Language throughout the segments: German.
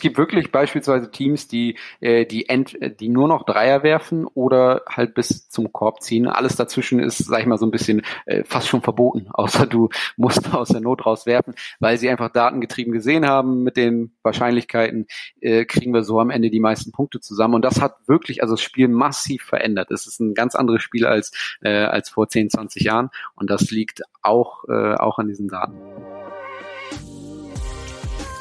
es gibt wirklich beispielsweise Teams, die, äh, die, ent, die nur noch Dreier werfen oder halt bis zum Korb ziehen. Alles dazwischen ist, sag ich mal, so ein bisschen äh, fast schon verboten, außer du musst aus der Not raus werfen, weil sie einfach datengetrieben gesehen haben mit den Wahrscheinlichkeiten, äh, kriegen wir so am Ende die meisten Punkte zusammen. Und das hat wirklich also das Spiel massiv verändert. Es ist ein ganz anderes Spiel als, äh, als vor 10, 20 Jahren. Und das liegt auch, äh, auch an diesen Daten.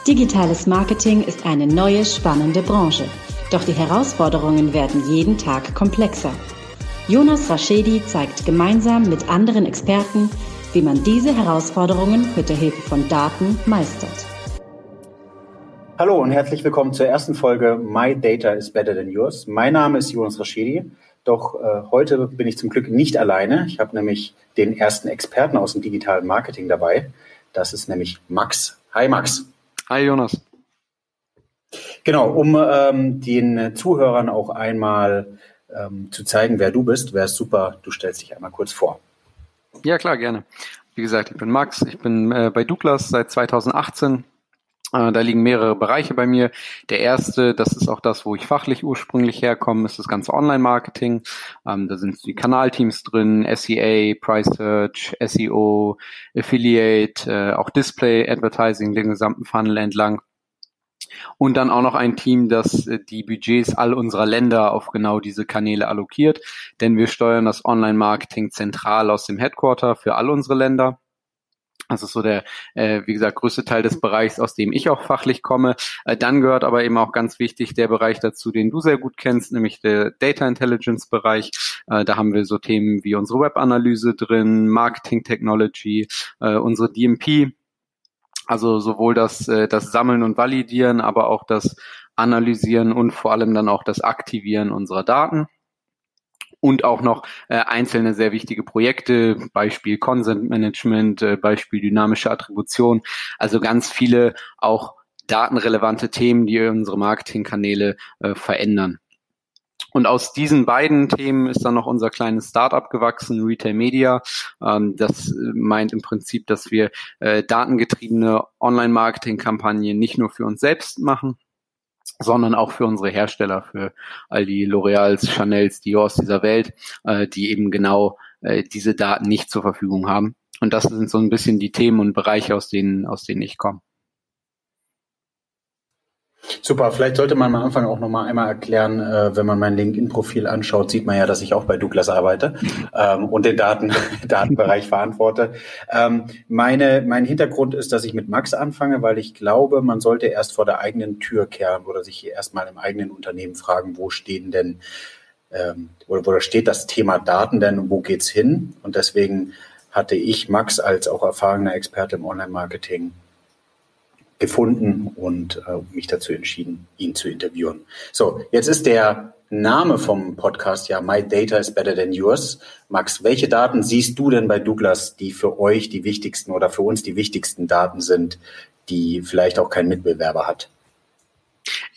Digitales Marketing ist eine neue spannende Branche. Doch die Herausforderungen werden jeden Tag komplexer. Jonas Raschedi zeigt gemeinsam mit anderen Experten, wie man diese Herausforderungen mit der Hilfe von Daten meistert. Hallo und herzlich willkommen zur ersten Folge My Data is Better Than Yours. Mein Name ist Jonas Raschedi, doch äh, heute bin ich zum Glück nicht alleine. Ich habe nämlich den ersten Experten aus dem digitalen Marketing dabei. Das ist nämlich Max. Hi Max. Hi Jonas. Genau, um ähm, den Zuhörern auch einmal ähm, zu zeigen, wer du bist, wäre es super, du stellst dich einmal kurz vor. Ja, klar, gerne. Wie gesagt, ich bin Max, ich bin äh, bei Douglas seit 2018 äh, da liegen mehrere Bereiche bei mir. Der erste, das ist auch das, wo ich fachlich ursprünglich herkomme, ist das ganze Online-Marketing. Ähm, da sind die Kanalteams drin, SEA, Price Search, SEO, Affiliate, äh, auch Display, Advertising, den gesamten Funnel entlang. Und dann auch noch ein Team, das äh, die Budgets all unserer Länder auf genau diese Kanäle allokiert. Denn wir steuern das Online-Marketing zentral aus dem Headquarter für all unsere Länder. Das ist so der, äh, wie gesagt, größte Teil des Bereichs, aus dem ich auch fachlich komme. Äh, dann gehört aber eben auch ganz wichtig der Bereich dazu, den du sehr gut kennst, nämlich der Data Intelligence Bereich. Äh, da haben wir so Themen wie unsere Webanalyse drin, Marketing Technology, äh, unsere DMP. Also sowohl das, äh, das Sammeln und Validieren, aber auch das Analysieren und vor allem dann auch das Aktivieren unserer Daten und auch noch äh, einzelne sehr wichtige Projekte, Beispiel Consent Management, äh, Beispiel dynamische Attribution, also ganz viele auch datenrelevante Themen, die unsere Marketingkanäle äh, verändern. Und aus diesen beiden Themen ist dann noch unser kleines Startup gewachsen, Retail Media. Ähm, das meint im Prinzip, dass wir äh, datengetriebene Online-Marketing-Kampagnen nicht nur für uns selbst machen, sondern auch für unsere Hersteller, für all die L'Oreals, Chanels, Diors dieser Welt, äh, die eben genau äh, diese Daten nicht zur Verfügung haben. Und das sind so ein bisschen die Themen und Bereiche, aus denen, aus denen ich komme. Super, vielleicht sollte man am Anfang auch nochmal einmal erklären, äh, wenn man mein LinkedIn-Profil anschaut, sieht man ja, dass ich auch bei Douglas arbeite ähm, und den Daten, Datenbereich verantworte. Ähm, meine, mein Hintergrund ist, dass ich mit Max anfange, weil ich glaube, man sollte erst vor der eigenen Tür kehren oder sich erstmal im eigenen Unternehmen fragen, wo stehen denn ähm, oder wo steht das Thema Daten denn und wo geht's hin? Und deswegen hatte ich Max als auch erfahrener Experte im Online-Marketing gefunden und äh, mich dazu entschieden, ihn zu interviewen. So, jetzt ist der Name vom Podcast ja My Data is Better Than Yours. Max, welche Daten siehst du denn bei Douglas, die für euch die wichtigsten oder für uns die wichtigsten Daten sind, die vielleicht auch kein Mitbewerber hat?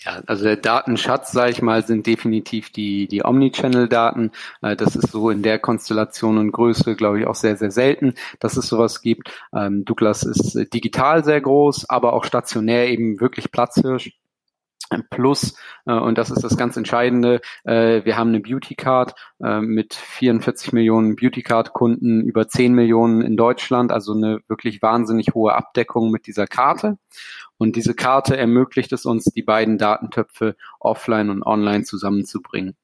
Ja, also der Datenschatz, sage ich mal, sind definitiv die, die Omnichannel-Daten. Äh, das ist so in der Konstellation und Größe, glaube ich, auch sehr, sehr selten, dass es sowas gibt. Ähm, Douglas ist digital sehr groß, aber auch stationär eben wirklich Platzhirsch. Plus, äh, und das ist das ganz Entscheidende, äh, wir haben eine Beauty Card äh, mit 44 Millionen Beauty Card Kunden, über 10 Millionen in Deutschland, also eine wirklich wahnsinnig hohe Abdeckung mit dieser Karte. Und diese Karte ermöglicht es uns, die beiden Datentöpfe offline und online zusammenzubringen.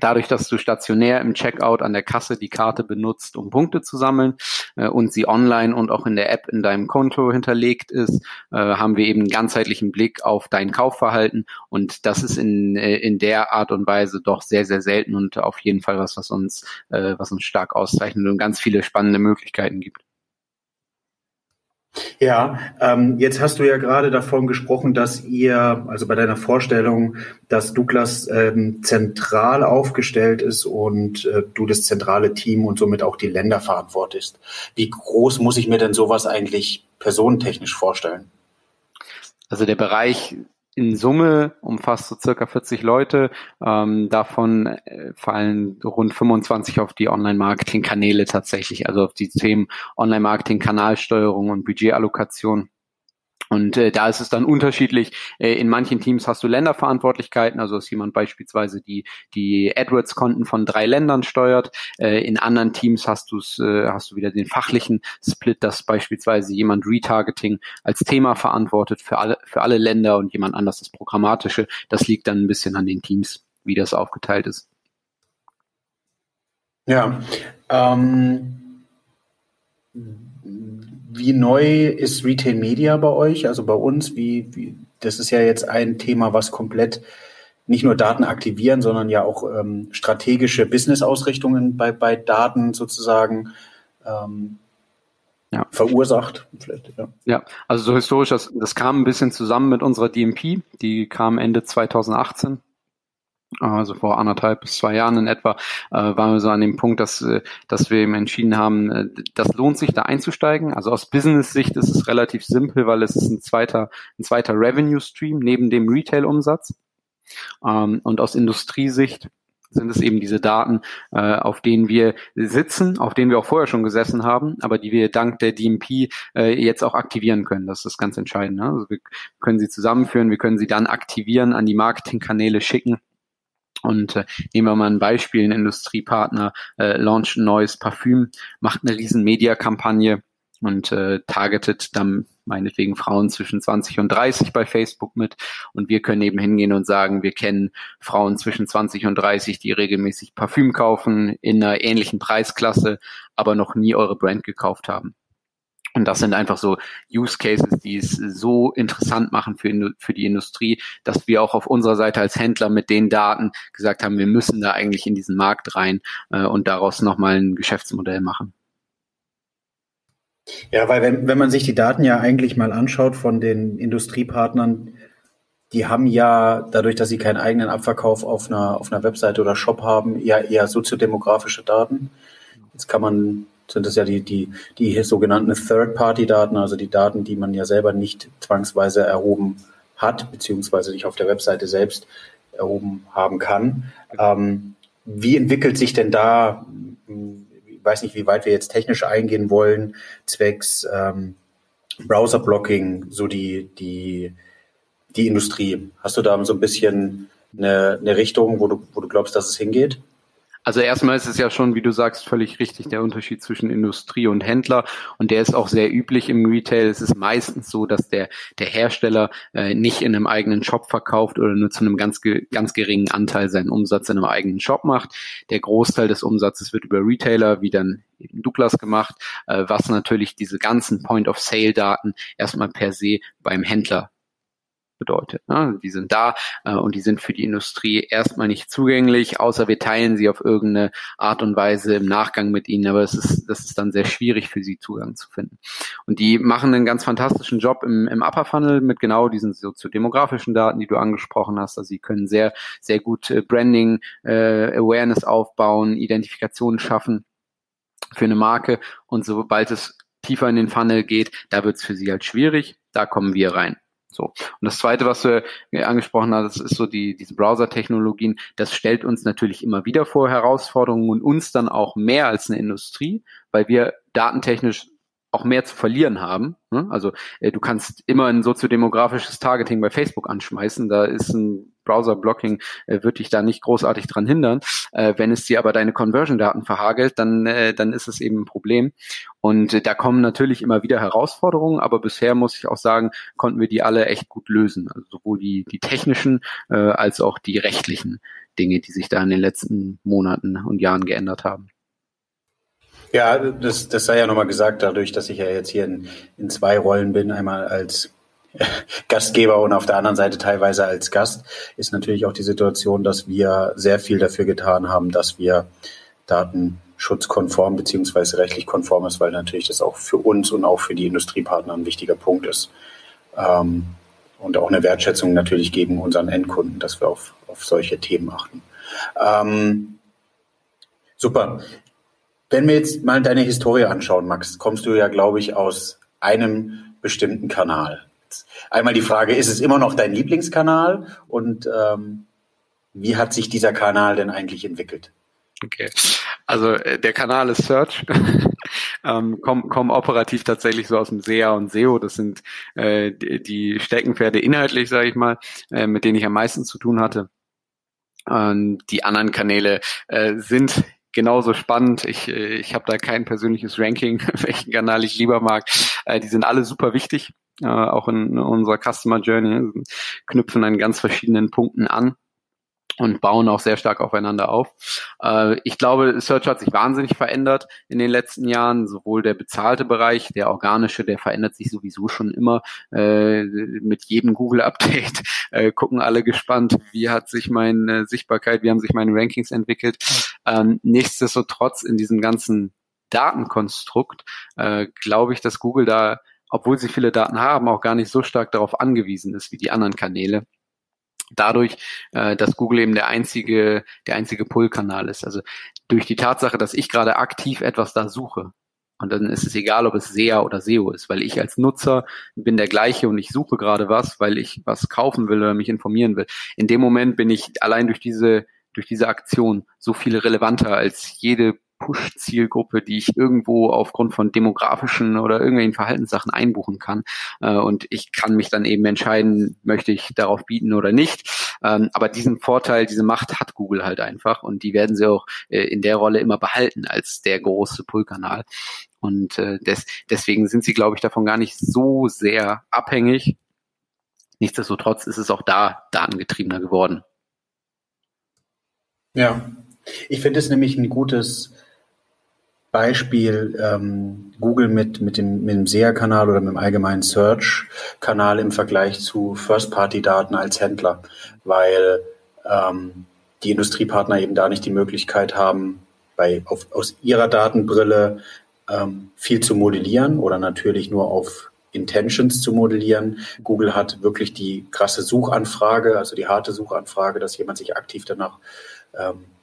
Dadurch, dass du stationär im Checkout an der Kasse die Karte benutzt, um Punkte zu sammeln äh, und sie online und auch in der App in deinem Konto hinterlegt ist, äh, haben wir eben einen ganzheitlichen Blick auf dein Kaufverhalten und das ist in, äh, in der Art und Weise doch sehr, sehr selten und auf jeden Fall was, was uns, äh, was uns stark auszeichnet und ganz viele spannende Möglichkeiten gibt. Ja, ähm, jetzt hast du ja gerade davon gesprochen, dass ihr, also bei deiner Vorstellung, dass Douglas ähm, zentral aufgestellt ist und äh, du das zentrale Team und somit auch die Länder verantwortest. Wie groß muss ich mir denn sowas eigentlich personentechnisch vorstellen? Also der Bereich in Summe umfasst so circa 40 Leute. Ähm, davon äh, fallen rund 25 auf die Online-Marketing-Kanäle tatsächlich, also auf die Themen Online-Marketing, Kanalsteuerung und Budgetallokation. Und äh, da ist es dann unterschiedlich. Äh, in manchen Teams hast du Länderverantwortlichkeiten, also dass jemand beispielsweise die die AdWords-Konten von drei Ländern steuert. Äh, in anderen Teams hast du äh, hast du wieder den fachlichen Split, dass beispielsweise jemand Retargeting als Thema verantwortet für alle für alle Länder und jemand anders das programmatische. Das liegt dann ein bisschen an den Teams, wie das aufgeteilt ist. Ja. Ähm wie neu ist Retail Media bei euch? Also bei uns, wie, wie das ist ja jetzt ein Thema, was komplett nicht nur Daten aktivieren, sondern ja auch ähm, strategische Business-Ausrichtungen bei, bei Daten sozusagen ähm, ja. verursacht. Vielleicht, ja. ja, also so historisch, das, das kam ein bisschen zusammen mit unserer DMP, die kam Ende 2018 also vor anderthalb bis zwei Jahren in etwa, äh, waren wir so an dem Punkt, dass, äh, dass wir eben entschieden haben, äh, das lohnt sich da einzusteigen. Also aus Business-Sicht ist es relativ simpel, weil es ist ein zweiter, ein zweiter Revenue-Stream neben dem Retail-Umsatz. Ähm, und aus Industriesicht sind es eben diese Daten, äh, auf denen wir sitzen, auf denen wir auch vorher schon gesessen haben, aber die wir dank der DMP äh, jetzt auch aktivieren können. Das ist ganz entscheidend. Ne? Also wir können sie zusammenführen, wir können sie dann aktivieren, an die Marketingkanäle schicken und äh, nehmen wir mal ein Beispiel, ein Industriepartner äh, launcht ein neues Parfüm, macht eine riesen Mediakampagne und äh, targetet dann meinetwegen Frauen zwischen 20 und 30 bei Facebook mit. Und wir können eben hingehen und sagen, wir kennen Frauen zwischen 20 und 30, die regelmäßig Parfüm kaufen, in einer ähnlichen Preisklasse, aber noch nie eure Brand gekauft haben. Und das sind einfach so Use Cases, die es so interessant machen für, für die Industrie, dass wir auch auf unserer Seite als Händler mit den Daten gesagt haben, wir müssen da eigentlich in diesen Markt rein äh, und daraus nochmal ein Geschäftsmodell machen. Ja, weil wenn, wenn man sich die Daten ja eigentlich mal anschaut von den Industriepartnern, die haben ja dadurch, dass sie keinen eigenen Abverkauf auf einer, auf einer Webseite oder Shop haben, ja eher soziodemografische Daten. Jetzt kann man sind es ja die, die, die sogenannten Third-Party-Daten, also die Daten, die man ja selber nicht zwangsweise erhoben hat, beziehungsweise nicht auf der Webseite selbst erhoben haben kann. Ähm, wie entwickelt sich denn da, ich weiß nicht, wie weit wir jetzt technisch eingehen wollen, zwecks ähm, Browser-Blocking, so die, die, die Industrie? Hast du da so ein bisschen eine, eine Richtung, wo du, wo du glaubst, dass es hingeht? Also erstmal ist es ja schon, wie du sagst, völlig richtig der Unterschied zwischen Industrie und Händler und der ist auch sehr üblich im Retail. Es ist meistens so, dass der, der Hersteller äh, nicht in einem eigenen Shop verkauft oder nur zu einem ganz, ganz geringen Anteil seinen Umsatz in einem eigenen Shop macht. Der Großteil des Umsatzes wird über Retailer, wie dann Douglas gemacht, äh, was natürlich diese ganzen Point-of-Sale-Daten erstmal per se beim Händler bedeutet. Ne? Die sind da äh, und die sind für die Industrie erstmal nicht zugänglich, außer wir teilen sie auf irgendeine Art und Weise im Nachgang mit ihnen. Aber es ist, das ist dann sehr schwierig für sie Zugang zu finden. Und die machen einen ganz fantastischen Job im, im Upper Funnel mit genau diesen soziodemografischen Daten, die du angesprochen hast. Also sie können sehr, sehr gut äh, Branding, äh, Awareness aufbauen, Identifikation schaffen für eine Marke. Und sobald es tiefer in den Funnel geht, da wird es für sie halt schwierig. Da kommen wir rein. So. Und das zweite, was du angesprochen hast, ist so die, diese Browser-Technologien. Das stellt uns natürlich immer wieder vor Herausforderungen und uns dann auch mehr als eine Industrie, weil wir datentechnisch auch mehr zu verlieren haben. Ne? Also äh, du kannst immer ein soziodemografisches Targeting bei Facebook anschmeißen. Da ist ein Browser-Blocking, äh, wird dich da nicht großartig dran hindern. Äh, wenn es dir aber deine Conversion-Daten verhagelt, dann, dann ist es eben ein Problem. Und da kommen natürlich immer wieder Herausforderungen, aber bisher muss ich auch sagen, konnten wir die alle echt gut lösen. Also sowohl die, die technischen als auch die rechtlichen Dinge, die sich da in den letzten Monaten und Jahren geändert haben. Ja, das, das sei ja nochmal gesagt, dadurch, dass ich ja jetzt hier in, in zwei Rollen bin, einmal als Gastgeber und auf der anderen Seite teilweise als Gast, ist natürlich auch die Situation, dass wir sehr viel dafür getan haben, dass wir datenschutzkonform beziehungsweise rechtlich konform ist, weil natürlich das auch für uns und auch für die Industriepartner ein wichtiger Punkt ist. Ähm, und auch eine Wertschätzung natürlich gegen unseren Endkunden, dass wir auf, auf solche Themen achten. Ähm, super. Wenn wir jetzt mal deine Historie anschauen, Max, kommst du ja, glaube ich, aus einem bestimmten Kanal. Einmal die Frage, ist es immer noch dein Lieblingskanal und ähm, wie hat sich dieser Kanal denn eigentlich entwickelt? Okay. Also äh, der Kanal ist Search, ähm, kommen komm operativ tatsächlich so aus dem SEA und SEO. Das sind äh, die, die Steckenpferde inhaltlich, sage ich mal, äh, mit denen ich am meisten zu tun hatte. Und die anderen Kanäle äh, sind genauso spannend. Ich, äh, ich habe da kein persönliches Ranking, welchen Kanal ich lieber mag. Äh, die sind alle super wichtig, äh, auch in unserer Customer Journey, knüpfen an ganz verschiedenen Punkten an und bauen auch sehr stark aufeinander auf. Äh, ich glaube, Search hat sich wahnsinnig verändert in den letzten Jahren. Sowohl der bezahlte Bereich, der organische, der verändert sich sowieso schon immer. Äh, mit jedem Google-Update äh, gucken alle gespannt, wie hat sich meine Sichtbarkeit, wie haben sich meine Rankings entwickelt. Ähm, nichtsdestotrotz in diesem ganzen Datenkonstrukt äh, glaube ich, dass Google da, obwohl sie viele Daten haben, auch gar nicht so stark darauf angewiesen ist wie die anderen Kanäle dadurch, äh, dass Google eben der einzige, der einzige Pull-Kanal ist. Also durch die Tatsache, dass ich gerade aktiv etwas da suche. Und dann ist es egal, ob es SEA oder SEO ist, weil ich als Nutzer bin der gleiche und ich suche gerade was, weil ich was kaufen will oder mich informieren will. In dem Moment bin ich allein durch diese, durch diese Aktion so viel relevanter als jede Push-Zielgruppe, die ich irgendwo aufgrund von demografischen oder irgendwelchen Verhaltenssachen einbuchen kann. Äh, und ich kann mich dann eben entscheiden, möchte ich darauf bieten oder nicht. Ähm, aber diesen Vorteil, diese Macht hat Google halt einfach und die werden sie auch äh, in der Rolle immer behalten als der große Pull-Kanal. Und äh, des, deswegen sind sie, glaube ich, davon gar nicht so sehr abhängig. Nichtsdestotrotz ist es auch da datengetriebener geworden. Ja, ich finde es nämlich ein gutes Beispiel ähm, Google mit, mit dem, mit dem SEA-Kanal oder mit dem allgemeinen Search-Kanal im Vergleich zu First-Party-Daten als Händler, weil ähm, die Industriepartner eben da nicht die Möglichkeit haben, bei, auf, aus ihrer Datenbrille ähm, viel zu modellieren oder natürlich nur auf Intentions zu modellieren. Google hat wirklich die krasse Suchanfrage, also die harte Suchanfrage, dass jemand sich aktiv danach ähm, äh,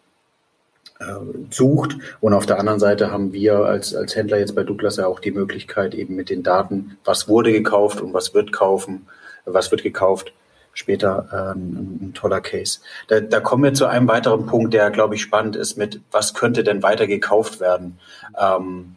sucht. Und auf der anderen Seite haben wir als, als Händler jetzt bei Douglas ja auch die Möglichkeit, eben mit den Daten, was wurde gekauft und was wird kaufen, was wird gekauft, später äh, ein, ein, toller Case. Da, da kommen wir zu einem weiteren Punkt, der, glaube ich, spannend ist mit, was könnte denn weiter gekauft werden? Ähm,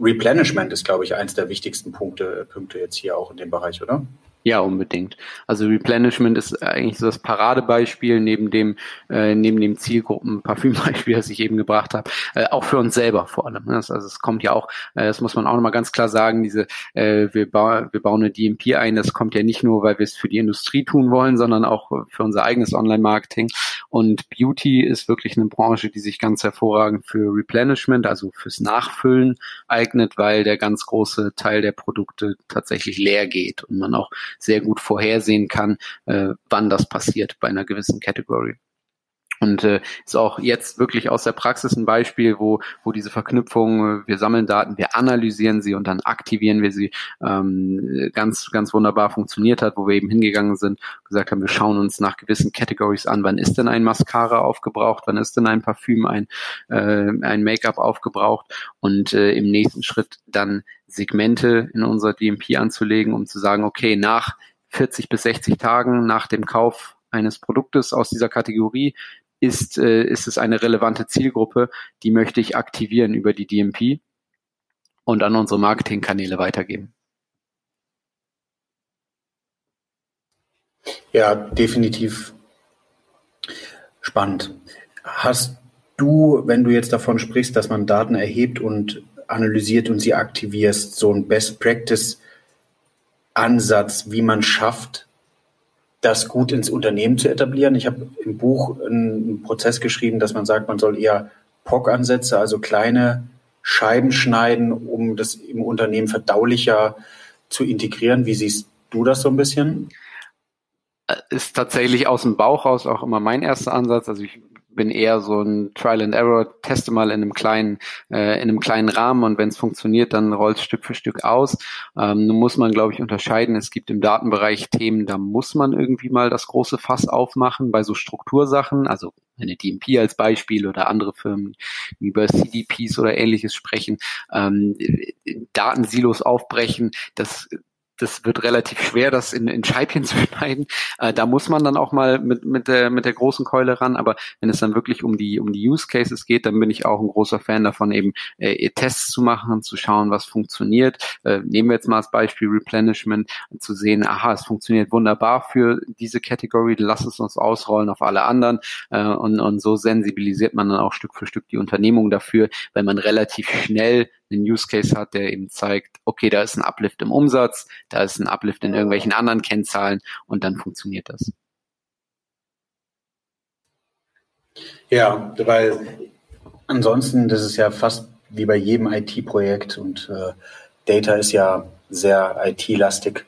Replenishment ist, glaube ich, eins der wichtigsten Punkte, Punkte jetzt hier auch in dem Bereich, oder? Ja, unbedingt. Also Replenishment ist eigentlich so das Paradebeispiel neben dem äh, neben dem Zielgruppen Parfümbeispiel, das ich eben gebracht habe, äh, auch für uns selber vor allem. Das, also es kommt ja auch, äh, das muss man auch nochmal ganz klar sagen, diese äh, wir, ba wir bauen eine DMP ein, das kommt ja nicht nur, weil wir es für die Industrie tun wollen, sondern auch für unser eigenes Online-Marketing. Und Beauty ist wirklich eine Branche, die sich ganz hervorragend für Replenishment, also fürs Nachfüllen eignet, weil der ganz große Teil der Produkte tatsächlich leer geht und man auch sehr gut vorhersehen kann, äh, wann das passiert bei einer gewissen Category. Und äh, ist auch jetzt wirklich aus der Praxis ein Beispiel, wo, wo diese Verknüpfung, äh, wir sammeln Daten, wir analysieren sie und dann aktivieren wir sie, ähm, ganz, ganz wunderbar funktioniert hat, wo wir eben hingegangen sind, gesagt haben, wir schauen uns nach gewissen Categories an, wann ist denn ein Mascara aufgebraucht, wann ist denn ein Parfüm, ein, äh, ein Make-up aufgebraucht? Und äh, im nächsten Schritt dann Segmente in unser DMP anzulegen, um zu sagen, okay, nach 40 bis 60 Tagen nach dem Kauf eines Produktes aus dieser Kategorie ist, äh, ist es eine relevante Zielgruppe, die möchte ich aktivieren über die DMP und an unsere Marketingkanäle weitergeben. Ja, definitiv spannend. Hast du, wenn du jetzt davon sprichst, dass man Daten erhebt und analysiert und sie aktivierst, so ein Best Practice Ansatz, wie man schafft, das gut ins Unternehmen zu etablieren. Ich habe im Buch einen Prozess geschrieben, dass man sagt, man soll eher POC-Ansätze, also kleine Scheiben schneiden, um das im Unternehmen verdaulicher zu integrieren. Wie siehst du das so ein bisschen? Ist tatsächlich aus dem Bauch raus auch immer mein erster Ansatz. Also ich bin eher so ein Trial and Error, teste mal in einem kleinen, äh, in einem kleinen Rahmen und wenn es funktioniert, dann rollt Stück für Stück aus. Ähm, nun muss man, glaube ich, unterscheiden. Es gibt im Datenbereich Themen, da muss man irgendwie mal das große Fass aufmachen bei so Struktursachen, also eine DMP als Beispiel oder andere Firmen die über CDPs oder ähnliches sprechen, ähm, Datensilos aufbrechen, das das wird relativ schwer, das in, in Scheibchen zu schneiden. Äh, da muss man dann auch mal mit, mit, der, mit der großen Keule ran. Aber wenn es dann wirklich um die, um die Use Cases geht, dann bin ich auch ein großer Fan davon, eben äh, Tests zu machen, zu schauen, was funktioniert. Äh, nehmen wir jetzt mal als Beispiel Replenishment, zu sehen, aha, es funktioniert wunderbar für diese Category, lass es uns ausrollen auf alle anderen. Äh, und, und so sensibilisiert man dann auch Stück für Stück die Unternehmung dafür, weil man relativ schnell einen Use Case hat, der eben zeigt, okay, da ist ein Uplift im Umsatz, da ist ein Uplift in irgendwelchen anderen Kennzahlen und dann funktioniert das. Ja, weil ansonsten, das ist ja fast wie bei jedem IT-Projekt und äh, Data ist ja sehr IT-lastig.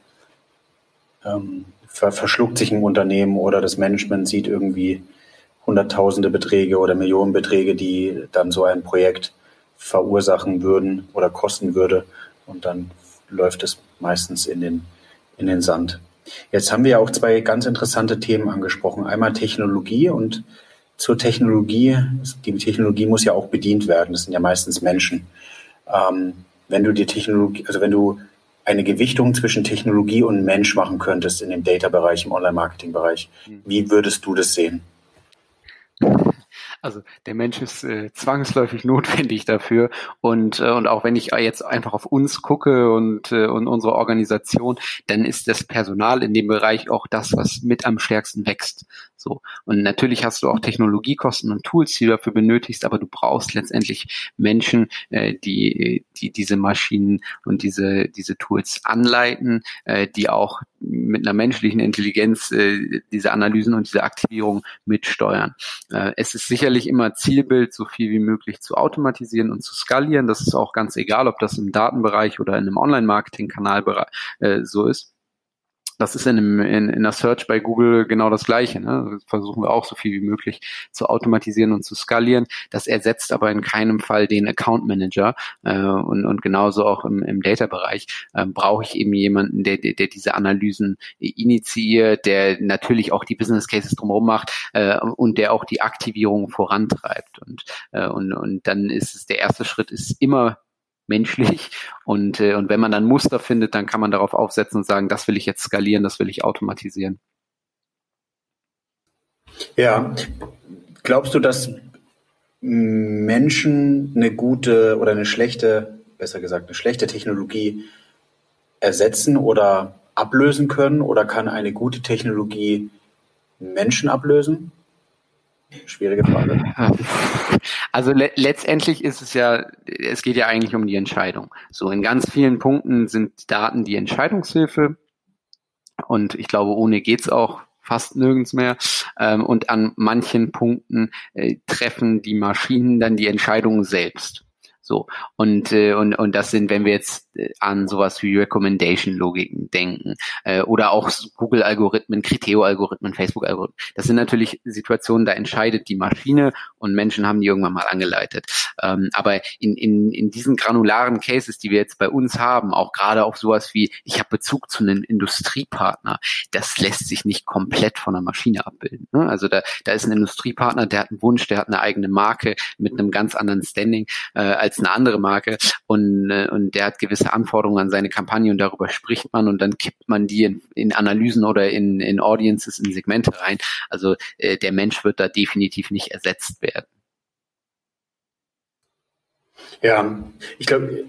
Ähm, ver verschluckt sich ein Unternehmen oder das Management sieht irgendwie hunderttausende Beträge oder Millionenbeträge, die dann so ein Projekt verursachen würden oder kosten würde. Und dann läuft es meistens in den, in den Sand. Jetzt haben wir ja auch zwei ganz interessante Themen angesprochen. Einmal Technologie und zur Technologie. Die Technologie muss ja auch bedient werden. Das sind ja meistens Menschen. Ähm, wenn du die Technologie, also wenn du eine Gewichtung zwischen Technologie und Mensch machen könntest in dem Data-Bereich, im Online-Marketing-Bereich, hm. wie würdest du das sehen? Also der Mensch ist äh, zwangsläufig notwendig dafür und äh, und auch wenn ich jetzt einfach auf uns gucke und äh, und unsere Organisation, dann ist das Personal in dem Bereich auch das, was mit am stärksten wächst. So. Und natürlich hast du auch Technologiekosten und Tools, die du dafür benötigst, aber du brauchst letztendlich Menschen, äh, die, die diese Maschinen und diese, diese Tools anleiten, äh, die auch mit einer menschlichen Intelligenz äh, diese Analysen und diese Aktivierung mitsteuern. Äh, es ist sicherlich immer Zielbild, so viel wie möglich zu automatisieren und zu skalieren. Das ist auch ganz egal, ob das im Datenbereich oder in einem Online-Marketing-Kanal äh, so ist. Das ist in, einem, in, in der Search bei Google genau das Gleiche. Ne? Versuchen wir auch so viel wie möglich zu automatisieren und zu skalieren. Das ersetzt aber in keinem Fall den Account Manager äh, und, und genauso auch im, im Data-Bereich äh, brauche ich eben jemanden, der, der, der diese Analysen initiiert, der natürlich auch die Business Cases drumherum macht äh, und der auch die Aktivierung vorantreibt. Und, äh, und, und dann ist es der erste Schritt ist immer menschlich. Und, äh, und wenn man dann Muster findet, dann kann man darauf aufsetzen und sagen, das will ich jetzt skalieren, das will ich automatisieren. Ja, glaubst du, dass Menschen eine gute oder eine schlechte, besser gesagt, eine schlechte Technologie ersetzen oder ablösen können? Oder kann eine gute Technologie Menschen ablösen? Schwierige Frage. Also le letztendlich ist es ja, es geht ja eigentlich um die Entscheidung. So in ganz vielen Punkten sind Daten die Entscheidungshilfe. Und ich glaube, ohne geht's auch fast nirgends mehr. Ähm, und an manchen Punkten äh, treffen die Maschinen dann die Entscheidungen selbst. So und äh, und und das sind, wenn wir jetzt äh, an sowas wie Recommendation-Logiken denken äh, oder auch Google-Algorithmen, Criteo-Algorithmen, Facebook-Algorithmen. Das sind natürlich Situationen, da entscheidet die Maschine und Menschen haben die irgendwann mal angeleitet. Ähm, aber in, in, in diesen granularen Cases, die wir jetzt bei uns haben, auch gerade auf sowas wie, ich habe Bezug zu einem Industriepartner, das lässt sich nicht komplett von der Maschine abbilden. Ne? Also da, da ist ein Industriepartner, der hat einen Wunsch, der hat eine eigene Marke mit einem ganz anderen Standing äh, als eine andere Marke und, äh, und der hat gewisse Anforderungen an seine Kampagne und darüber spricht man und dann kippt man die in, in Analysen oder in, in Audiences, in Segmente rein. Also äh, der Mensch wird da definitiv nicht ersetzt werden. Ja, ich glaube,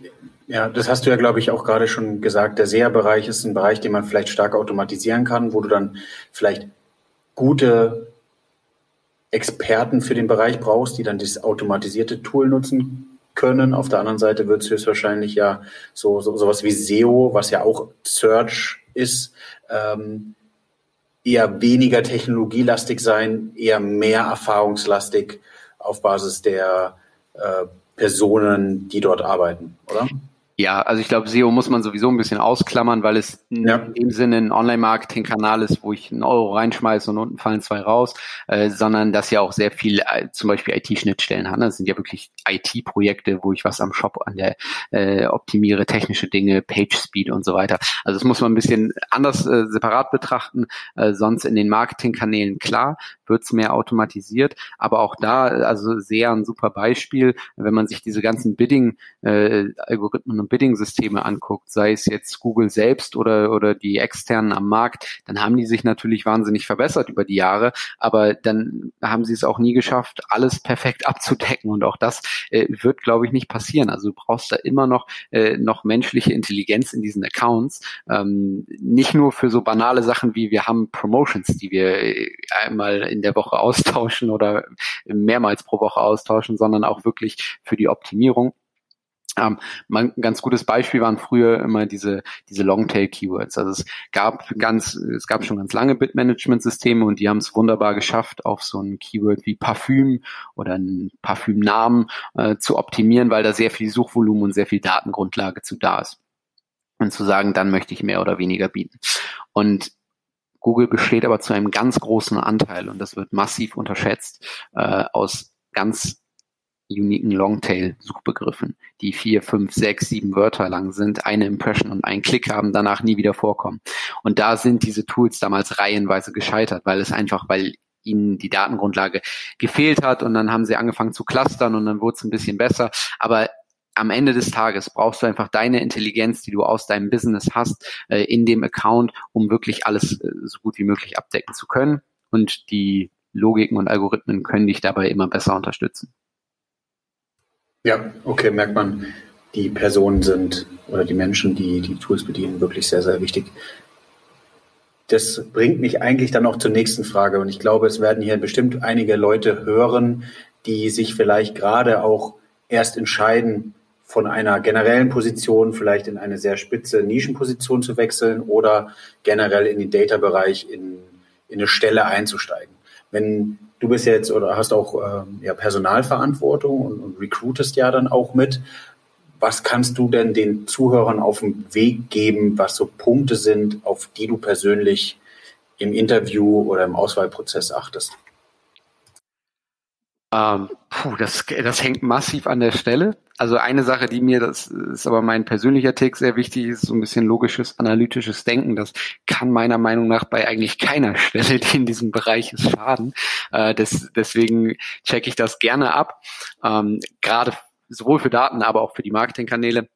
ja, das hast du ja, glaube ich, auch gerade schon gesagt. Der SEA-Bereich ist ein Bereich, den man vielleicht stark automatisieren kann, wo du dann vielleicht gute Experten für den Bereich brauchst, die dann das automatisierte Tool nutzen können. Auf der anderen Seite wird es höchstwahrscheinlich ja so, so sowas wie SEO, was ja auch Search ist, ähm, eher weniger technologielastig sein, eher mehr erfahrungslastig auf Basis der äh, Personen, die dort arbeiten, oder? Ja, also ich glaube, SEO muss man sowieso ein bisschen ausklammern, weil es ja. in dem Sinne ein Online-Marketing-Kanal ist, wo ich einen Euro reinschmeiße und unten fallen zwei raus, äh, sondern das ja auch sehr viel äh, zum Beispiel IT-Schnittstellen hat. Das sind ja wirklich IT-Projekte, wo ich was am Shop an der äh, optimiere, technische Dinge, Page-Speed und so weiter. Also das muss man ein bisschen anders äh, separat betrachten. Äh, sonst in den Marketing-Kanälen klar wird's mehr automatisiert, aber auch da also sehr ein super Beispiel, wenn man sich diese ganzen Bidding-Algorithmen äh, und und Bidding-Systeme anguckt, sei es jetzt Google selbst oder, oder die externen am Markt, dann haben die sich natürlich wahnsinnig verbessert über die Jahre, aber dann haben sie es auch nie geschafft, alles perfekt abzudecken und auch das äh, wird, glaube ich, nicht passieren. Also du brauchst da immer noch, äh, noch menschliche Intelligenz in diesen Accounts, ähm, nicht nur für so banale Sachen wie wir haben Promotions, die wir äh, einmal in der Woche austauschen oder mehrmals pro Woche austauschen, sondern auch wirklich für die Optimierung. Ähm, ein ganz gutes Beispiel waren früher immer diese, diese Longtail-Keywords. Also es gab ganz, es gab schon ganz lange Bit-Management-Systeme und die haben es wunderbar geschafft, auf so ein Keyword wie Parfüm oder einen Parfümnamen äh, zu optimieren, weil da sehr viel Suchvolumen und sehr viel Datengrundlage zu da ist. Und zu sagen, dann möchte ich mehr oder weniger bieten. Und Google besteht aber zu einem ganz großen Anteil, und das wird massiv unterschätzt, äh, aus ganz uniken Longtail-Suchbegriffen, die vier, fünf, sechs, sieben Wörter lang sind, eine Impression und einen Klick haben, danach nie wieder vorkommen. Und da sind diese Tools damals reihenweise gescheitert, weil es einfach, weil ihnen die Datengrundlage gefehlt hat und dann haben sie angefangen zu clustern und dann wurde es ein bisschen besser. Aber am Ende des Tages brauchst du einfach deine Intelligenz, die du aus deinem Business hast, äh, in dem Account, um wirklich alles äh, so gut wie möglich abdecken zu können. Und die Logiken und Algorithmen können dich dabei immer besser unterstützen. Ja, okay, merkt man, die Personen sind oder die Menschen, die die Tools bedienen, wirklich sehr, sehr wichtig. Das bringt mich eigentlich dann auch zur nächsten Frage. Und ich glaube, es werden hier bestimmt einige Leute hören, die sich vielleicht gerade auch erst entscheiden, von einer generellen Position vielleicht in eine sehr spitze Nischenposition zu wechseln oder generell in den Data-Bereich in, in eine Stelle einzusteigen. Wenn du bist jetzt oder hast auch ähm, ja, Personalverantwortung und, und recruitest ja dann auch mit. Was kannst du denn den Zuhörern auf den Weg geben, was so Punkte sind, auf die du persönlich im Interview oder im Auswahlprozess achtest? Ähm, puh, das, das hängt massiv an der Stelle. Also eine Sache, die mir, das ist aber mein persönlicher Tick sehr wichtig, ist so ein bisschen logisches, analytisches Denken. Das kann meiner Meinung nach bei eigentlich keiner Stelle, die in diesem Bereich ist, schaden. Äh, des, deswegen checke ich das gerne ab. Ähm, Gerade sowohl für Daten, aber auch für die Marketingkanäle.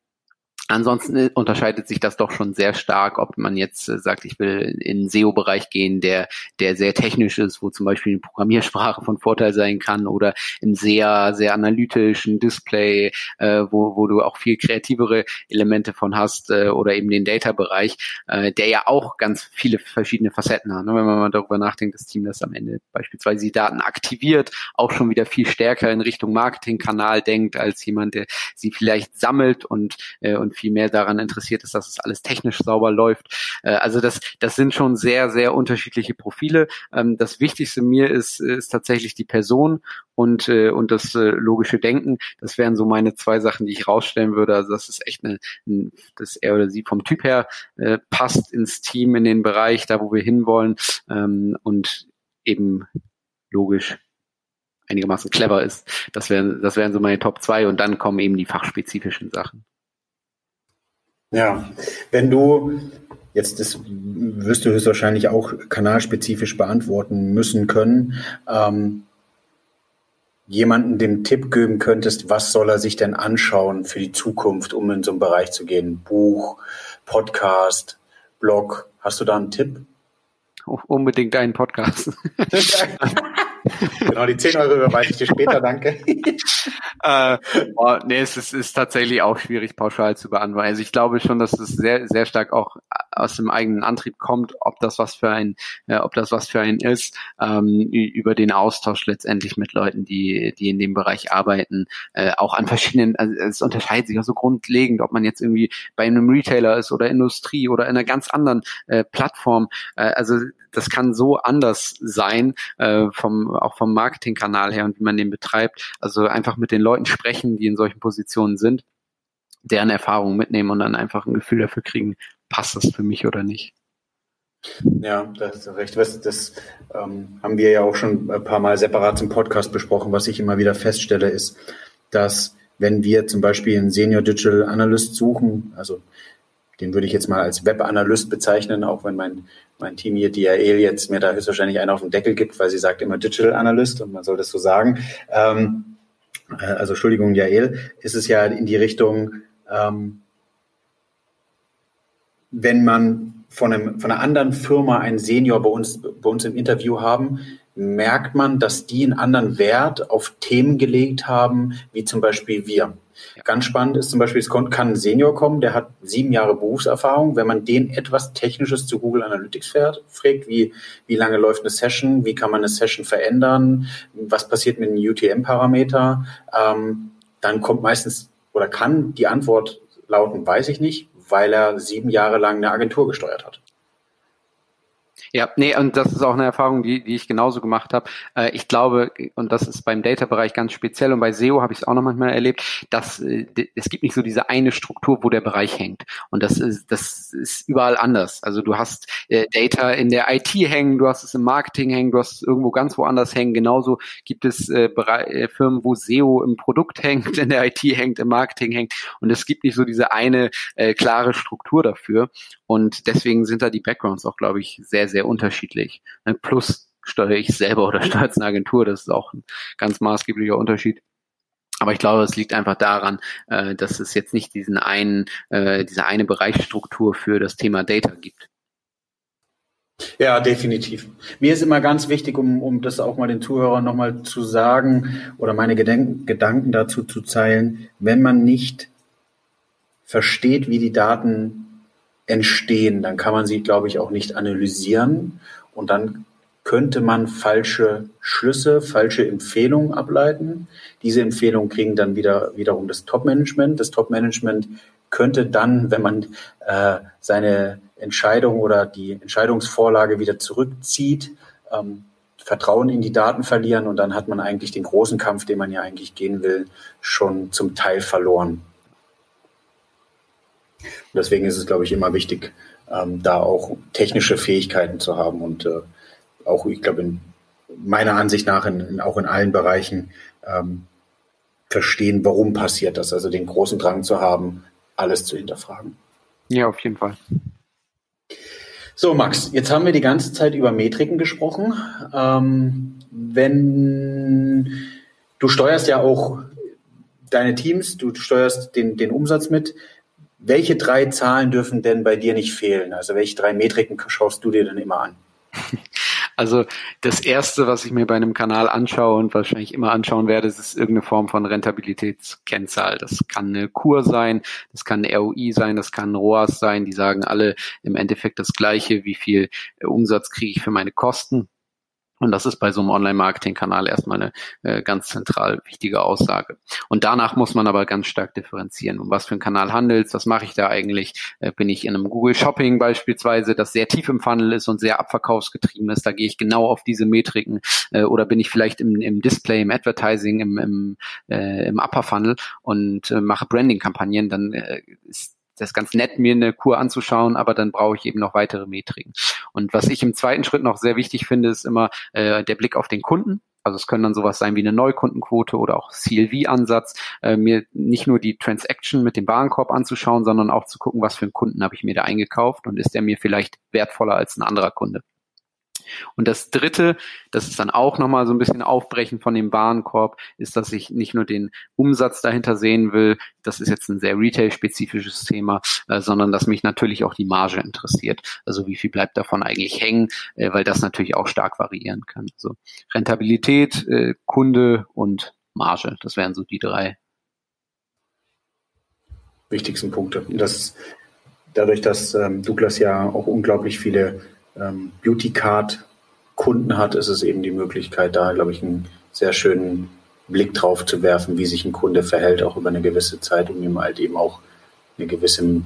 Ansonsten äh, unterscheidet sich das doch schon sehr stark, ob man jetzt äh, sagt, ich will in den SEO-Bereich gehen, der, der sehr technisch ist, wo zum Beispiel eine Programmiersprache von Vorteil sein kann oder im sehr, sehr analytischen Display, äh, wo, wo du auch viel kreativere Elemente von hast äh, oder eben den Data-Bereich, äh, der ja auch ganz viele verschiedene Facetten hat. Ne? Wenn man mal darüber nachdenkt, das Team, das am Ende beispielsweise die Daten aktiviert, auch schon wieder viel stärker in Richtung Marketingkanal denkt, als jemand, der sie vielleicht sammelt und, äh, und viel mehr daran interessiert ist, dass es alles technisch sauber läuft. Äh, also das, das sind schon sehr, sehr unterschiedliche Profile. Ähm, das Wichtigste mir ist, ist tatsächlich die Person und, äh, und das äh, logische Denken. Das wären so meine zwei Sachen, die ich rausstellen würde. Also das ist echt eine, ein, dass er oder sie vom Typ her äh, passt ins Team, in den Bereich, da wo wir hinwollen ähm, und eben logisch einigermaßen clever ist. Das wären, das wären so meine Top zwei und dann kommen eben die fachspezifischen Sachen. Ja, wenn du jetzt das wirst du höchstwahrscheinlich auch kanalspezifisch beantworten müssen können. Ähm, jemanden den Tipp geben könntest, was soll er sich denn anschauen für die Zukunft, um in so einen Bereich zu gehen? Buch, Podcast, Blog. Hast du da einen Tipp? Unbedingt einen Podcast. genau, die 10 Euro überweise ich dir später, danke. äh, oh, nee, es ist, ist tatsächlich auch schwierig pauschal zu beantworten. Also ich glaube schon, dass es sehr, sehr stark auch aus dem eigenen Antrieb kommt, ob das was für ein, äh, ob das was für ein ist, ähm, über den Austausch letztendlich mit Leuten, die, die in dem Bereich arbeiten, äh, auch an verschiedenen, also es unterscheidet sich auch so grundlegend, ob man jetzt irgendwie bei einem Retailer ist oder Industrie oder in einer ganz anderen äh, Plattform. Äh, also das kann so anders sein, äh, vom, auch vom Marketingkanal her und wie man den betreibt. Also einfach mit den Leuten sprechen, die in solchen Positionen sind, deren Erfahrungen mitnehmen und dann einfach ein Gefühl dafür kriegen, passt das für mich oder nicht. Ja, das ist recht. Das, das ähm, haben wir ja auch schon ein paar Mal separat im Podcast besprochen. Was ich immer wieder feststelle, ist, dass wenn wir zum Beispiel einen Senior Digital Analyst suchen, also den würde ich jetzt mal als Web-Analyst bezeichnen, auch wenn mein, mein Team hier, DRL, jetzt mir da höchstwahrscheinlich einen auf den Deckel gibt, weil sie sagt immer Digital Analyst und man soll das so sagen. Ähm, äh, also Entschuldigung, DRL, ist es ja in die Richtung, ähm, wenn man von, einem, von einer anderen Firma einen Senior bei uns, bei uns im Interview haben, merkt man, dass die einen anderen Wert auf Themen gelegt haben, wie zum Beispiel wir. Ganz spannend ist zum Beispiel, es kann ein Senior kommen, der hat sieben Jahre Berufserfahrung. Wenn man den etwas Technisches zu Google Analytics fährt, fragt, wie, wie lange läuft eine Session, wie kann man eine Session verändern, was passiert mit einem UTM-Parameter, ähm, dann kommt meistens oder kann die Antwort lauten, weiß ich nicht, weil er sieben Jahre lang eine Agentur gesteuert hat. Ja, nee, und das ist auch eine Erfahrung, die, die ich genauso gemacht habe. Äh, ich glaube, und das ist beim Data-Bereich ganz speziell und bei SEO habe ich es auch noch manchmal erlebt, dass äh, es gibt nicht so diese eine Struktur, wo der Bereich hängt. Und das ist, das ist überall anders. Also du hast äh, Data in der IT hängen, du hast es im Marketing hängen, du hast es irgendwo ganz woanders hängen. Genauso gibt es äh, äh Firmen, wo SEO im Produkt hängt, in der IT hängt, im Marketing hängt. Und es gibt nicht so diese eine äh, klare Struktur dafür. Und deswegen sind da die Backgrounds auch, glaube ich, sehr, sehr unterschiedlich. Ne, plus steuere ich selber oder steuert eine Agentur, das ist auch ein ganz maßgeblicher Unterschied. Aber ich glaube, es liegt einfach daran, äh, dass es jetzt nicht diesen einen, äh, diese eine Bereichsstruktur für das Thema Data gibt. Ja, definitiv. Mir ist immer ganz wichtig, um, um das auch mal den Zuhörern nochmal zu sagen oder meine Gedenken, Gedanken dazu zu zeilen, wenn man nicht versteht, wie die Daten entstehen, dann kann man sie, glaube ich, auch nicht analysieren und dann könnte man falsche Schlüsse, falsche Empfehlungen ableiten. Diese Empfehlungen kriegen dann wieder wiederum das Top-Management. Das Top-Management könnte dann, wenn man äh, seine Entscheidung oder die Entscheidungsvorlage wieder zurückzieht, ähm, Vertrauen in die Daten verlieren und dann hat man eigentlich den großen Kampf, den man ja eigentlich gehen will, schon zum Teil verloren. Und deswegen ist es, glaube ich, immer wichtig, ähm, da auch technische Fähigkeiten zu haben und äh, auch, ich glaube, in meiner Ansicht nach in, in, auch in allen Bereichen ähm, verstehen, warum passiert das. Also den großen Drang zu haben, alles zu hinterfragen. Ja, auf jeden Fall. So, Max, jetzt haben wir die ganze Zeit über Metriken gesprochen. Ähm, wenn du steuerst ja auch deine Teams, du steuerst den, den Umsatz mit. Welche drei Zahlen dürfen denn bei dir nicht fehlen? Also welche drei Metriken schaust du dir denn immer an? Also das erste, was ich mir bei einem Kanal anschaue und wahrscheinlich immer anschauen werde, ist irgendeine Form von Rentabilitätskennzahl. Das kann eine Kur sein, das kann eine ROI sein, das kann ein ROAS sein. Die sagen alle im Endeffekt das Gleiche, wie viel Umsatz kriege ich für meine Kosten. Und das ist bei so einem Online-Marketing-Kanal erstmal eine äh, ganz zentral wichtige Aussage. Und danach muss man aber ganz stark differenzieren. Um was für einen Kanal handelt? Was mache ich da eigentlich? Äh, bin ich in einem Google Shopping beispielsweise, das sehr tief im Funnel ist und sehr abverkaufsgetrieben ist? Da gehe ich genau auf diese Metriken. Äh, oder bin ich vielleicht im, im Display, im Advertising, im, im, äh, im Upper Funnel und äh, mache Branding-Kampagnen? Dann äh, ist das ist ganz nett, mir eine Kur anzuschauen, aber dann brauche ich eben noch weitere Metriken. Und was ich im zweiten Schritt noch sehr wichtig finde, ist immer äh, der Blick auf den Kunden. Also es können dann sowas sein wie eine Neukundenquote oder auch CLV-Ansatz, äh, mir nicht nur die Transaction mit dem Warenkorb anzuschauen, sondern auch zu gucken, was für einen Kunden habe ich mir da eingekauft und ist der mir vielleicht wertvoller als ein anderer Kunde. Und das Dritte, das ist dann auch nochmal so ein bisschen Aufbrechen von dem Warenkorb, ist, dass ich nicht nur den Umsatz dahinter sehen will, das ist jetzt ein sehr retail-spezifisches Thema, äh, sondern dass mich natürlich auch die Marge interessiert. Also wie viel bleibt davon eigentlich hängen, äh, weil das natürlich auch stark variieren kann. Also Rentabilität, äh, Kunde und Marge, das wären so die drei wichtigsten Punkte. Das, dadurch, dass ähm, Douglas ja auch unglaublich viele ähm, Beauty Card Kunden hat, ist es eben die Möglichkeit, da, glaube ich, einen sehr schönen Blick drauf zu werfen, wie sich ein Kunde verhält, auch über eine gewisse Zeit, um ihm halt eben auch eine gewisse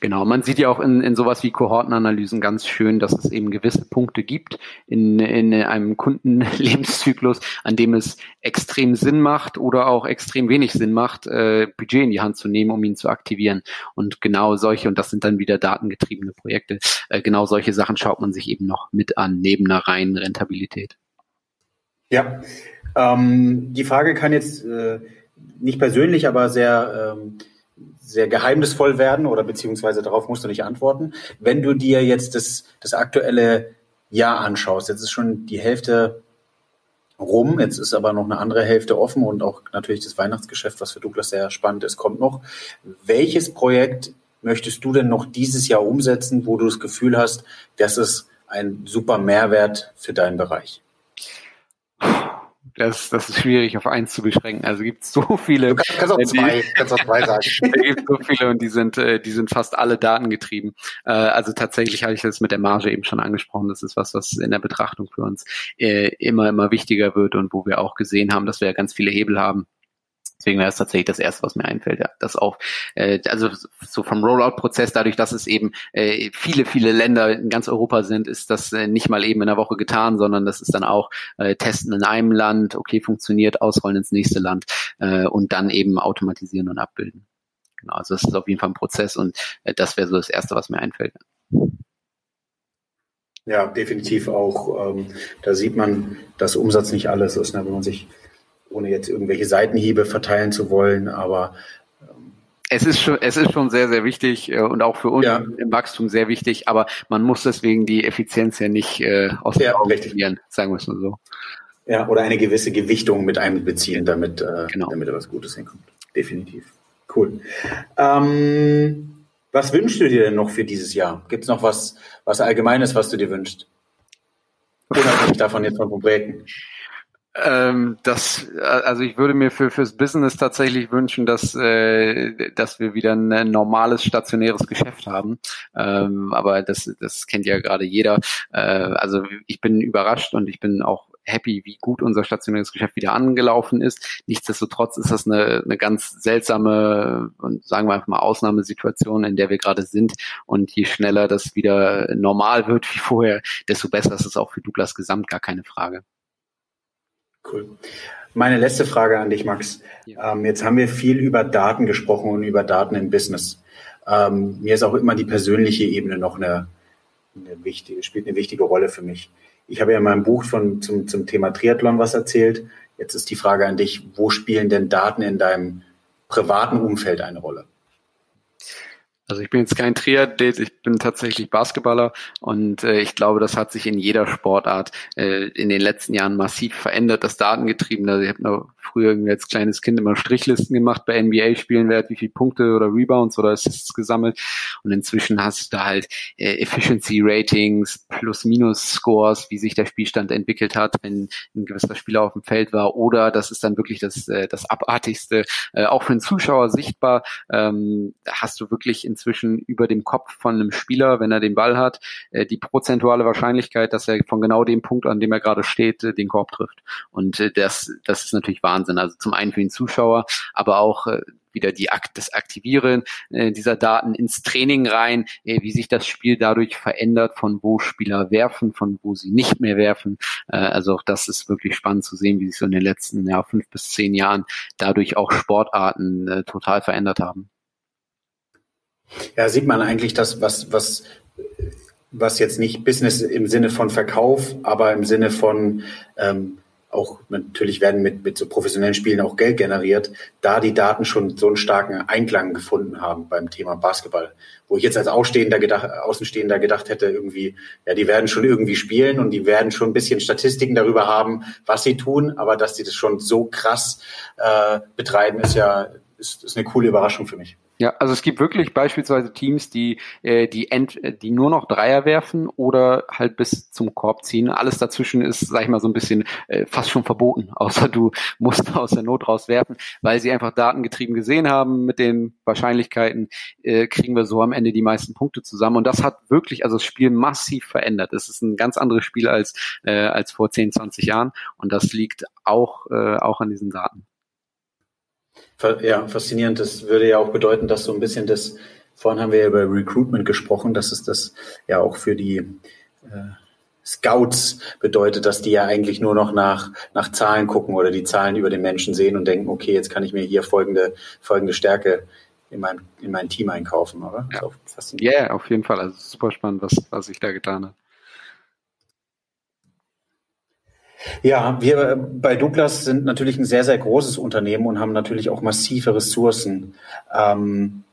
Genau, man sieht ja auch in, in sowas wie Kohortenanalysen ganz schön, dass es eben gewisse Punkte gibt in, in einem Kundenlebenszyklus, an dem es extrem Sinn macht oder auch extrem wenig Sinn macht, äh, Budget in die Hand zu nehmen, um ihn zu aktivieren. Und genau solche, und das sind dann wieder datengetriebene Projekte, äh, genau solche Sachen schaut man sich eben noch mit an, neben einer reinen Rentabilität. Ja, ähm, die Frage kann jetzt äh, nicht persönlich, aber sehr ähm, sehr geheimnisvoll werden oder beziehungsweise darauf musst du nicht antworten. Wenn du dir jetzt das, das aktuelle Jahr anschaust, jetzt ist schon die Hälfte rum, jetzt ist aber noch eine andere Hälfte offen und auch natürlich das Weihnachtsgeschäft, was für Douglas sehr spannend ist, kommt noch. Welches Projekt möchtest du denn noch dieses Jahr umsetzen, wo du das Gefühl hast, das ist ein super Mehrwert für deinen Bereich? Das, das ist schwierig auf eins zu beschränken. Also gibt es so viele. Du kannst, kannst auch äh, zwei, die, kannst auch zwei sagen. da gibt so viele und die sind, äh, die sind fast alle datengetrieben. Äh, also tatsächlich habe ich das mit der Marge eben schon angesprochen. Das ist was, was in der Betrachtung für uns immer, immer wichtiger wird und wo wir auch gesehen haben, dass wir ganz viele Hebel haben Deswegen wäre es tatsächlich das Erste, was mir einfällt, ja, das auch, äh, also so vom Rollout-Prozess, dadurch, dass es eben äh, viele, viele Länder in ganz Europa sind, ist das äh, nicht mal eben in einer Woche getan, sondern das ist dann auch äh, Testen in einem Land, okay, funktioniert, ausrollen ins nächste Land äh, und dann eben automatisieren und abbilden. Genau, also das ist auf jeden Fall ein Prozess und äh, das wäre so das Erste, was mir einfällt. Ja, definitiv auch. Ähm, da sieht man, dass Umsatz nicht alles ist, ne? wenn man sich ohne jetzt irgendwelche Seitenhiebe verteilen zu wollen, aber ähm, es ist schon, es ist schon sehr, sehr wichtig äh, und auch für uns ja. im Wachstum sehr wichtig, aber man muss deswegen die Effizienz ja nicht äh, aus ja, Augen verlieren, sagen wir es mal so. Ja, oder eine gewisse Gewichtung mit einbeziehen, damit, äh, genau. damit da was Gutes hinkommt. Definitiv. Cool. Ähm, was wünschst du dir denn noch für dieses Jahr? Gibt es noch was, was Allgemeines, was du dir wünschst? Unabhängig davon jetzt von Projekten. Ähm, das, also ich würde mir für fürs Business tatsächlich wünschen, dass äh, dass wir wieder ein normales stationäres Geschäft haben. Ähm, aber das das kennt ja gerade jeder. Äh, also ich bin überrascht und ich bin auch happy, wie gut unser stationäres Geschäft wieder angelaufen ist. Nichtsdestotrotz ist das eine, eine ganz seltsame und sagen wir einfach mal Ausnahmesituation, in der wir gerade sind. Und je schneller das wieder normal wird wie vorher, desto besser ist es auch für Douglas Gesamt, gar keine Frage. Cool. Meine letzte Frage an dich, Max. Ja. Ähm, jetzt haben wir viel über Daten gesprochen und über Daten im Business. Ähm, mir ist auch immer die persönliche Ebene noch eine, eine wichtige, spielt eine wichtige Rolle für mich. Ich habe ja in meinem Buch von, zum, zum Thema Triathlon was erzählt. Jetzt ist die Frage an dich, wo spielen denn Daten in deinem privaten Umfeld eine Rolle? Also ich bin jetzt kein Triathlet, ich bin tatsächlich Basketballer und äh, ich glaube, das hat sich in jeder Sportart äh, in den letzten Jahren massiv verändert, das Datengetriebene. Also ich habe noch früher als kleines Kind immer Strichlisten gemacht bei NBA-Spielen, wer hat wie viele Punkte oder Rebounds oder Assists gesammelt und inzwischen hast du da halt äh, Efficiency-Ratings, Plus-Minus-Scores, wie sich der Spielstand entwickelt hat, wenn ein gewisser Spieler auf dem Feld war oder das ist dann wirklich das, äh, das Abartigste, äh, auch für den Zuschauer sichtbar, ähm, hast du wirklich in inzwischen über dem Kopf von einem Spieler, wenn er den Ball hat, äh, die prozentuale Wahrscheinlichkeit, dass er von genau dem Punkt, an dem er gerade steht, äh, den Korb trifft. Und äh, das, das ist natürlich Wahnsinn. Also zum einen für den Zuschauer, aber auch wieder die Akt, das Aktivieren äh, dieser Daten ins Training rein, äh, wie sich das Spiel dadurch verändert, von wo Spieler werfen, von wo sie nicht mehr werfen. Äh, also auch das ist wirklich spannend zu sehen, wie sich so in den letzten ja, fünf bis zehn Jahren dadurch auch Sportarten äh, total verändert haben. Ja, sieht man eigentlich das, was, was, was jetzt nicht Business im Sinne von Verkauf, aber im Sinne von ähm, auch natürlich werden mit, mit so professionellen Spielen auch Geld generiert, da die Daten schon so einen starken Einklang gefunden haben beim Thema Basketball. Wo ich jetzt als Ausstehender gedacht, Außenstehender gedacht hätte, irgendwie, ja, die werden schon irgendwie spielen und die werden schon ein bisschen Statistiken darüber haben, was sie tun, aber dass sie das schon so krass äh, betreiben, ist ja ist, ist eine coole Überraschung für mich. Ja, also es gibt wirklich beispielsweise Teams, die, äh, die, ent, die nur noch Dreier werfen oder halt bis zum Korb ziehen. Alles dazwischen ist, sag ich mal, so ein bisschen äh, fast schon verboten, außer du musst aus der Not raus werfen, weil sie einfach datengetrieben gesehen haben mit den Wahrscheinlichkeiten, äh, kriegen wir so am Ende die meisten Punkte zusammen. Und das hat wirklich also das Spiel massiv verändert. Es ist ein ganz anderes Spiel als, äh, als vor 10, 20 Jahren. Und das liegt auch, äh, auch an diesen Daten. Ja, faszinierend. Das würde ja auch bedeuten, dass so ein bisschen das, vorhin haben wir ja über Recruitment gesprochen, dass es das ja auch für die äh, Scouts bedeutet, dass die ja eigentlich nur noch nach, nach Zahlen gucken oder die Zahlen über den Menschen sehen und denken, okay, jetzt kann ich mir hier folgende, folgende Stärke in mein, in mein Team einkaufen, oder? Ja, yeah, auf jeden Fall. Also super spannend, was, was sich da getan hat. Ja, wir bei Douglas sind natürlich ein sehr, sehr großes Unternehmen und haben natürlich auch massive Ressourcen. Ähm,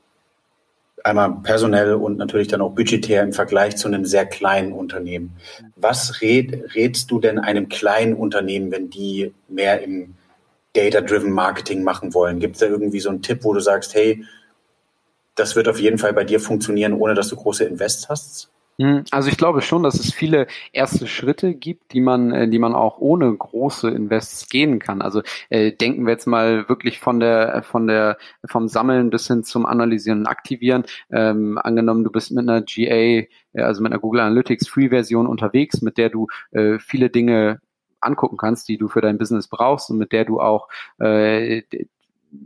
einmal personell und natürlich dann auch budgetär im Vergleich zu einem sehr kleinen Unternehmen. Was rät, rätst du denn einem kleinen Unternehmen, wenn die mehr im Data-Driven Marketing machen wollen? Gibt es da irgendwie so einen Tipp, wo du sagst, hey, das wird auf jeden Fall bei dir funktionieren, ohne dass du große Invests hast? Hm, also ich glaube schon, dass es viele erste Schritte gibt, die man, äh, die man auch ohne große Invests gehen kann. Also äh, denken wir jetzt mal wirklich von der, von der, vom Sammeln bis hin zum Analysieren und Aktivieren. Ähm, angenommen, du bist mit einer GA, äh, also mit einer Google Analytics Free-Version unterwegs, mit der du äh, viele Dinge angucken kannst, die du für dein Business brauchst und mit der du auch äh,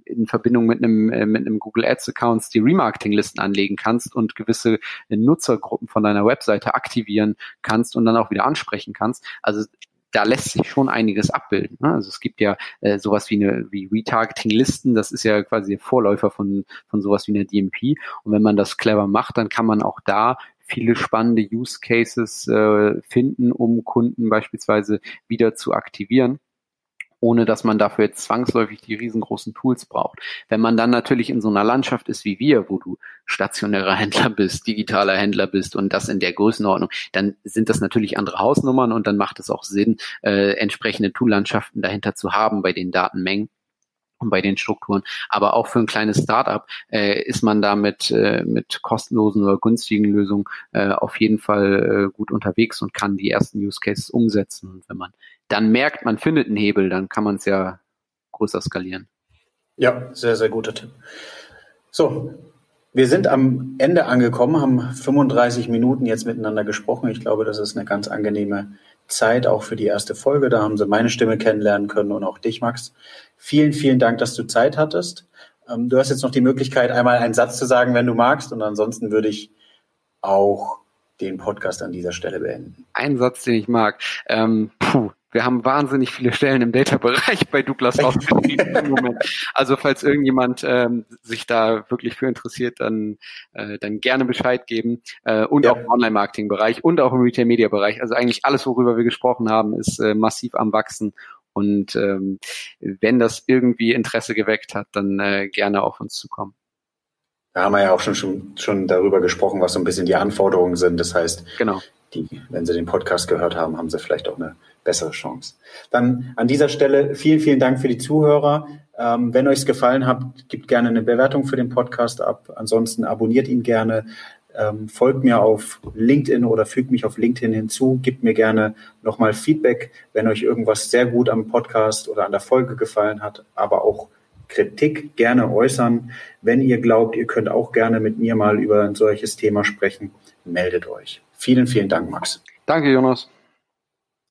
in Verbindung mit einem, äh, mit einem Google Ads Accounts die Remarketing-Listen anlegen kannst und gewisse Nutzergruppen von deiner Webseite aktivieren kannst und dann auch wieder ansprechen kannst. Also da lässt sich schon einiges abbilden. Ne? Also es gibt ja äh, sowas wie eine wie Retargeting-Listen, das ist ja quasi der Vorläufer von, von sowas wie einer DMP. Und wenn man das clever macht, dann kann man auch da viele spannende Use Cases äh, finden, um Kunden beispielsweise wieder zu aktivieren ohne dass man dafür jetzt zwangsläufig die riesengroßen Tools braucht. Wenn man dann natürlich in so einer Landschaft ist wie wir, wo du stationärer Händler bist, digitaler Händler bist und das in der Größenordnung, dann sind das natürlich andere Hausnummern und dann macht es auch Sinn, äh, entsprechende Toollandschaften dahinter zu haben bei den Datenmengen bei den Strukturen. Aber auch für ein kleines Startup äh, ist man da mit, äh, mit kostenlosen oder günstigen Lösungen äh, auf jeden Fall äh, gut unterwegs und kann die ersten Use Cases umsetzen. Und wenn man dann merkt, man findet einen Hebel, dann kann man es ja größer skalieren. Ja, sehr, sehr guter Tipp. So, wir sind am Ende angekommen, haben 35 Minuten jetzt miteinander gesprochen. Ich glaube, das ist eine ganz angenehme Zeit auch für die erste Folge. Da haben Sie meine Stimme kennenlernen können und auch dich, Max. Vielen, vielen Dank, dass du Zeit hattest. Ähm, du hast jetzt noch die Möglichkeit, einmal einen Satz zu sagen, wenn du magst. Und ansonsten würde ich auch den Podcast an dieser Stelle beenden. Ein Satz, den ich mag. Ähm, puh, wir haben wahnsinnig viele Stellen im Data-Bereich bei Douglas ausgeschrieben. Also falls irgendjemand ähm, sich da wirklich für interessiert, dann, äh, dann gerne Bescheid geben. Äh, und ja. auch im Online-Marketing-Bereich und auch im Retail-Media-Bereich. Also eigentlich alles, worüber wir gesprochen haben, ist äh, massiv am Wachsen. Und ähm, wenn das irgendwie Interesse geweckt hat, dann äh, gerne auf uns zukommen. Da haben wir ja auch schon, schon, schon darüber gesprochen, was so ein bisschen die Anforderungen sind. Das heißt, genau. die, wenn Sie den Podcast gehört haben, haben Sie vielleicht auch eine bessere Chance. Dann an dieser Stelle vielen, vielen Dank für die Zuhörer. Ähm, wenn euch es gefallen hat, gebt gerne eine Bewertung für den Podcast ab. Ansonsten abonniert ihn gerne. Ähm, folgt mir auf LinkedIn oder fügt mich auf LinkedIn hinzu. Gebt mir gerne nochmal Feedback, wenn euch irgendwas sehr gut am Podcast oder an der Folge gefallen hat, aber auch Kritik gerne äußern. Wenn ihr glaubt, ihr könnt auch gerne mit mir mal über ein solches Thema sprechen, meldet euch. Vielen, vielen Dank, Max. Danke, Jonas.